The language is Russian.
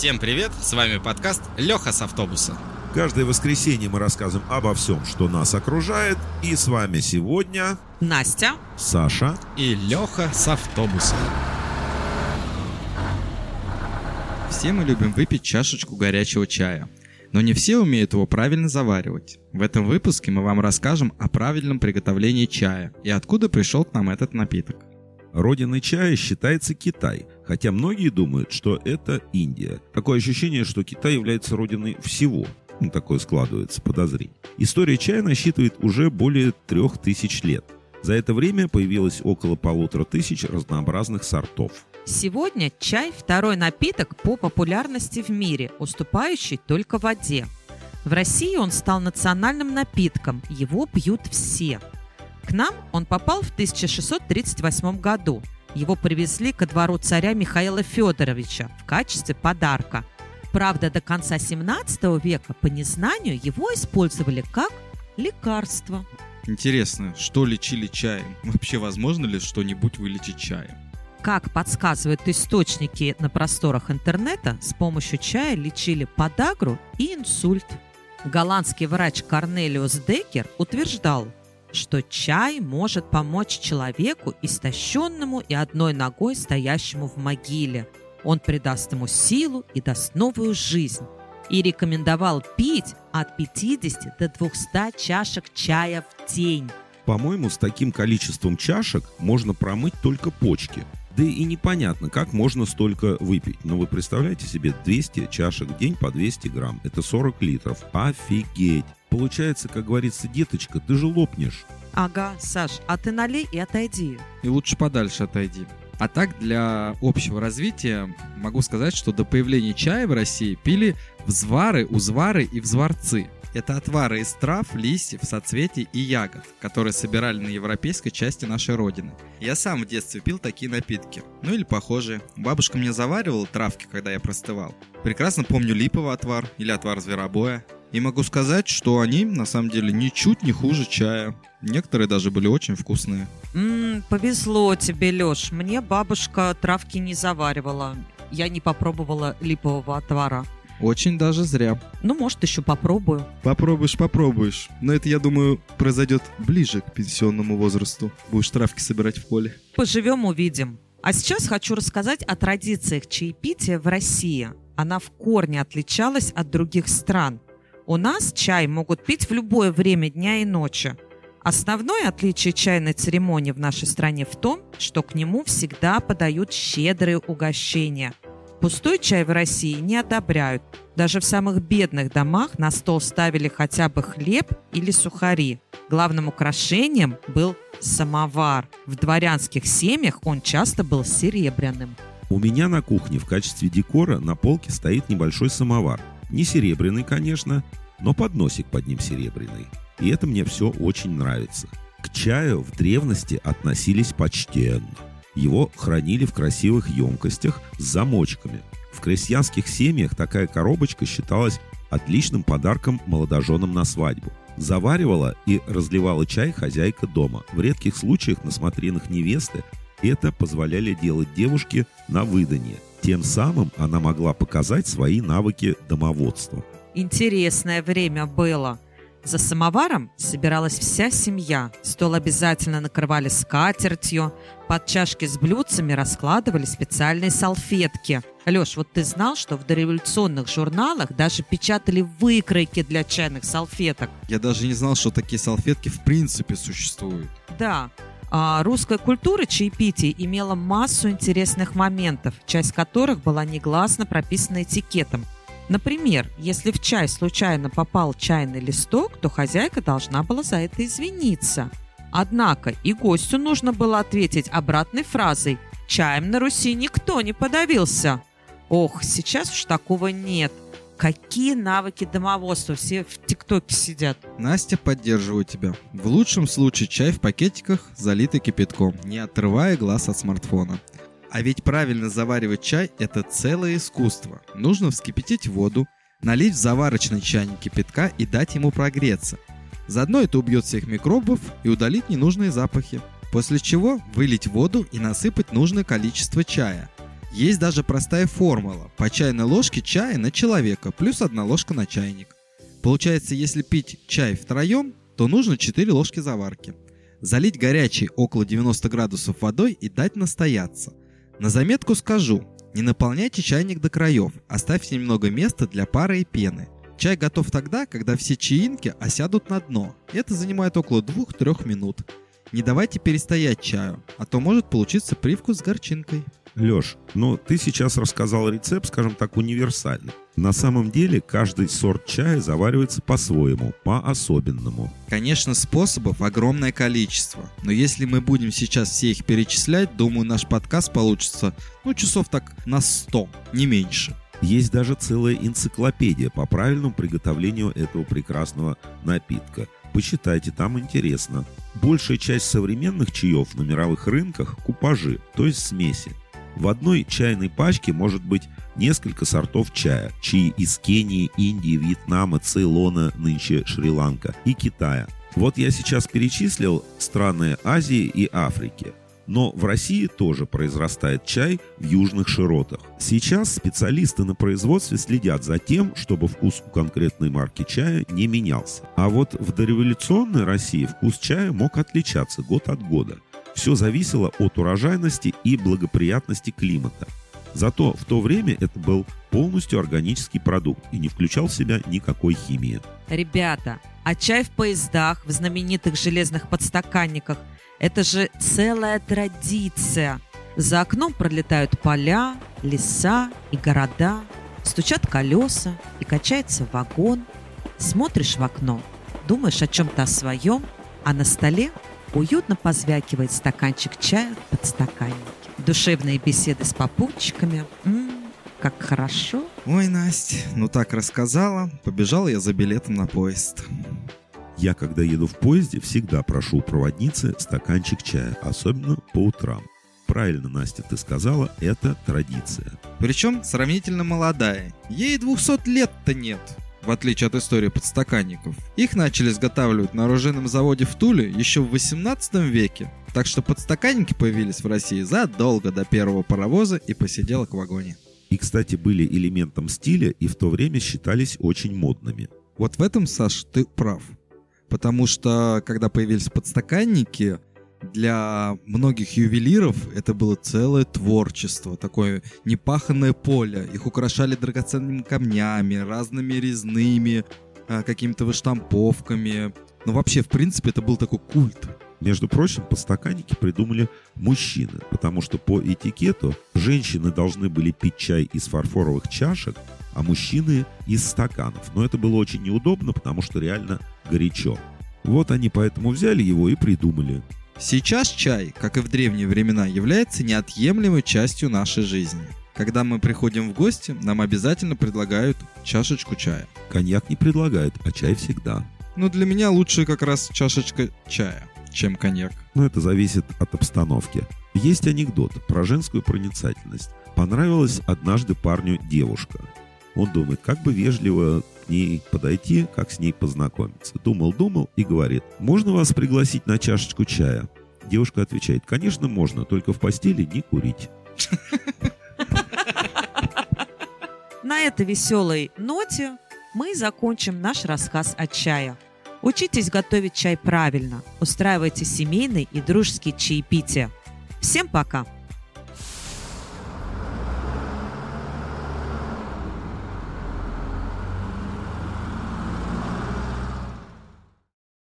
Всем привет, с вами подкаст Леха с автобуса. Каждое воскресенье мы рассказываем обо всем, что нас окружает. И с вами сегодня Настя. Саша. И Леха с автобуса. Все мы любим выпить чашечку горячего чая. Но не все умеют его правильно заваривать. В этом выпуске мы вам расскажем о правильном приготовлении чая и откуда пришел к нам этот напиток. Родиной чая считается Китай, хотя многие думают, что это Индия. Такое ощущение, что Китай является родиной всего. Ну, такое складывается подозрение. История чая насчитывает уже более трех тысяч лет. За это время появилось около полутора тысяч разнообразных сортов. Сегодня чай – второй напиток по популярности в мире, уступающий только воде. В России он стал национальным напитком, его пьют все. К нам он попал в 1638 году. Его привезли ко двору царя Михаила Федоровича в качестве подарка. Правда, до конца 17 века по незнанию его использовали как лекарство. Интересно, что лечили чаем? Вообще возможно ли что-нибудь вылечить чаем? Как подсказывают источники на просторах интернета, с помощью чая лечили подагру и инсульт. Голландский врач Корнелиус Деккер утверждал, что чай может помочь человеку, истощенному и одной ногой стоящему в могиле. Он придаст ему силу и даст новую жизнь. И рекомендовал пить от 50 до 200 чашек чая в день. По-моему, с таким количеством чашек можно промыть только почки. Да и непонятно, как можно столько выпить. Но вы представляете себе 200 чашек в день по 200 грамм. Это 40 литров. Офигеть! Получается, как говорится, деточка, ты же лопнешь. Ага, Саш, а ты налей и отойди. И лучше подальше отойди. А так, для общего развития могу сказать, что до появления чая в России пили взвары, узвары и взварцы. Это отвары из трав, листьев, соцветий и ягод, которые собирали на европейской части нашей родины. Я сам в детстве пил такие напитки. Ну или похожие. Бабушка мне заваривала травки, когда я простывал. Прекрасно помню липовый отвар или отвар зверобоя. И могу сказать, что они на самом деле ничуть не хуже чая. Некоторые даже были очень вкусные. Ммм, повезло тебе, Лёш. Мне бабушка травки не заваривала. Я не попробовала липового отвара. Очень даже зря. Ну, может, еще попробую. Попробуешь, попробуешь. Но это, я думаю, произойдет ближе к пенсионному возрасту. Будешь травки собирать в поле. Поживем, увидим. А сейчас хочу рассказать о традициях чаепития в России. Она в корне отличалась от других стран. У нас чай могут пить в любое время дня и ночи. Основное отличие чайной церемонии в нашей стране в том, что к нему всегда подают щедрые угощения. Пустой чай в России не одобряют. Даже в самых бедных домах на стол ставили хотя бы хлеб или сухари. Главным украшением был самовар. В дворянских семьях он часто был серебряным. У меня на кухне в качестве декора на полке стоит небольшой самовар. Не серебряный, конечно, но подносик под ним серебряный. И это мне все очень нравится. К чаю в древности относились почтенно. Его хранили в красивых емкостях с замочками. В крестьянских семьях такая коробочка считалась отличным подарком молодоженам на свадьбу. Заваривала и разливала чай хозяйка дома. В редких случаях на смотринах невесты это позволяли делать девушке на выданье. Тем самым она могла показать свои навыки домоводства. Интересное время было. За самоваром собиралась вся семья. Стол обязательно накрывали скатертью. Под чашки с блюдцами раскладывали специальные салфетки. Леш, вот ты знал, что в дореволюционных журналах даже печатали выкройки для чайных салфеток? Я даже не знал, что такие салфетки в принципе существуют. Да. А русская культура чаепития имела массу интересных моментов, часть которых была негласно прописана этикетом. Например, если в чай случайно попал чайный листок, то хозяйка должна была за это извиниться. Однако и гостю нужно было ответить обратной фразой «Чаем на Руси никто не подавился». Ох, сейчас уж такого нет. Какие навыки домоводства, все в ТикТоке сидят. Настя, поддерживаю тебя. В лучшем случае чай в пакетиках, залитый кипятком, не отрывая глаз от смартфона. А ведь правильно заваривать чай – это целое искусство. Нужно вскипятить воду, налить в заварочный чайник кипятка и дать ему прогреться. Заодно это убьет всех микробов и удалит ненужные запахи. После чего вылить воду и насыпать нужное количество чая. Есть даже простая формула. По чайной ложке чая на человека плюс одна ложка на чайник. Получается, если пить чай втроем, то нужно 4 ложки заварки. Залить горячей около 90 градусов водой и дать настояться. На заметку скажу, не наполняйте чайник до краев, оставьте немного места для пары и пены. Чай готов тогда, когда все чаинки осядут на дно. Это занимает около 2-3 минут. Не давайте перестоять чаю, а то может получиться привкус с горчинкой. Лёш, ну ты сейчас рассказал рецепт, скажем так, универсальный. На самом деле каждый сорт чая заваривается по-своему, по-особенному. Конечно, способов огромное количество, но если мы будем сейчас все их перечислять, думаю, наш подкаст получится, ну, часов так на 100, не меньше. Есть даже целая энциклопедия по правильному приготовлению этого прекрасного напитка. Почитайте, там интересно. Большая часть современных чаев на мировых рынках – купажи, то есть смеси. В одной чайной пачке может быть несколько сортов чая, чаи из Кении, Индии, Вьетнама, Цейлона, нынче Шри-Ланка и Китая. Вот я сейчас перечислил страны Азии и Африки. Но в России тоже произрастает чай в южных широтах. Сейчас специалисты на производстве следят за тем, чтобы вкус у конкретной марки чая не менялся. А вот в дореволюционной России вкус чая мог отличаться год от года. Все зависело от урожайности и благоприятности климата. Зато в то время это был полностью органический продукт и не включал в себя никакой химии. Ребята, а чай в поездах, в знаменитых железных подстаканниках – это же целая традиция. За окном пролетают поля, леса и города, стучат колеса и качается вагон. Смотришь в окно, думаешь о чем-то своем, а на столе уютно позвякивает стаканчик чая в подстаканнике. Душевные беседы с попутчиками. М-м, как хорошо. Ой, Настя, ну так рассказала, побежал я за билетом на поезд. Я, когда еду в поезде, всегда прошу у проводницы стаканчик чая, особенно по утрам. Правильно, Настя, ты сказала, это традиция. Причем сравнительно молодая. Ей 200 лет-то нет, в отличие от истории подстаканников. Их начали изготавливать на оружейном заводе в Туле еще в 18 веке. Так что подстаканники появились в России задолго до первого паровоза и посиделок в вагоне. И, кстати, были элементом стиля и в то время считались очень модными. Вот в этом, Саш, ты прав. Потому что, когда появились подстаканники, для многих ювелиров это было целое творчество, такое непаханное поле. Их украшали драгоценными камнями, разными резными, а, какими-то выштамповками. Ну, вообще, в принципе, это был такой культ. Между прочим, подстаканники придумали мужчины, потому что по этикету женщины должны были пить чай из фарфоровых чашек, а мужчины из стаканов. Но это было очень неудобно, потому что реально горячо. Вот они поэтому взяли его и придумали. Сейчас чай, как и в древние времена, является неотъемлемой частью нашей жизни. Когда мы приходим в гости, нам обязательно предлагают чашечку чая. Коньяк не предлагают, а чай всегда. Но для меня лучше как раз чашечка чая, чем коньяк. Но это зависит от обстановки. Есть анекдот про женскую проницательность. Понравилась однажды парню девушка. Он думает, как бы вежливо к ней подойти, как с ней познакомиться. Думал-думал и говорит, можно вас пригласить на чашечку чая? Девушка отвечает, конечно можно, только в постели не курить. На этой веселой ноте мы закончим наш рассказ о чае. Учитесь готовить чай правильно, устраивайте семейный и дружеские чаепития. Всем пока!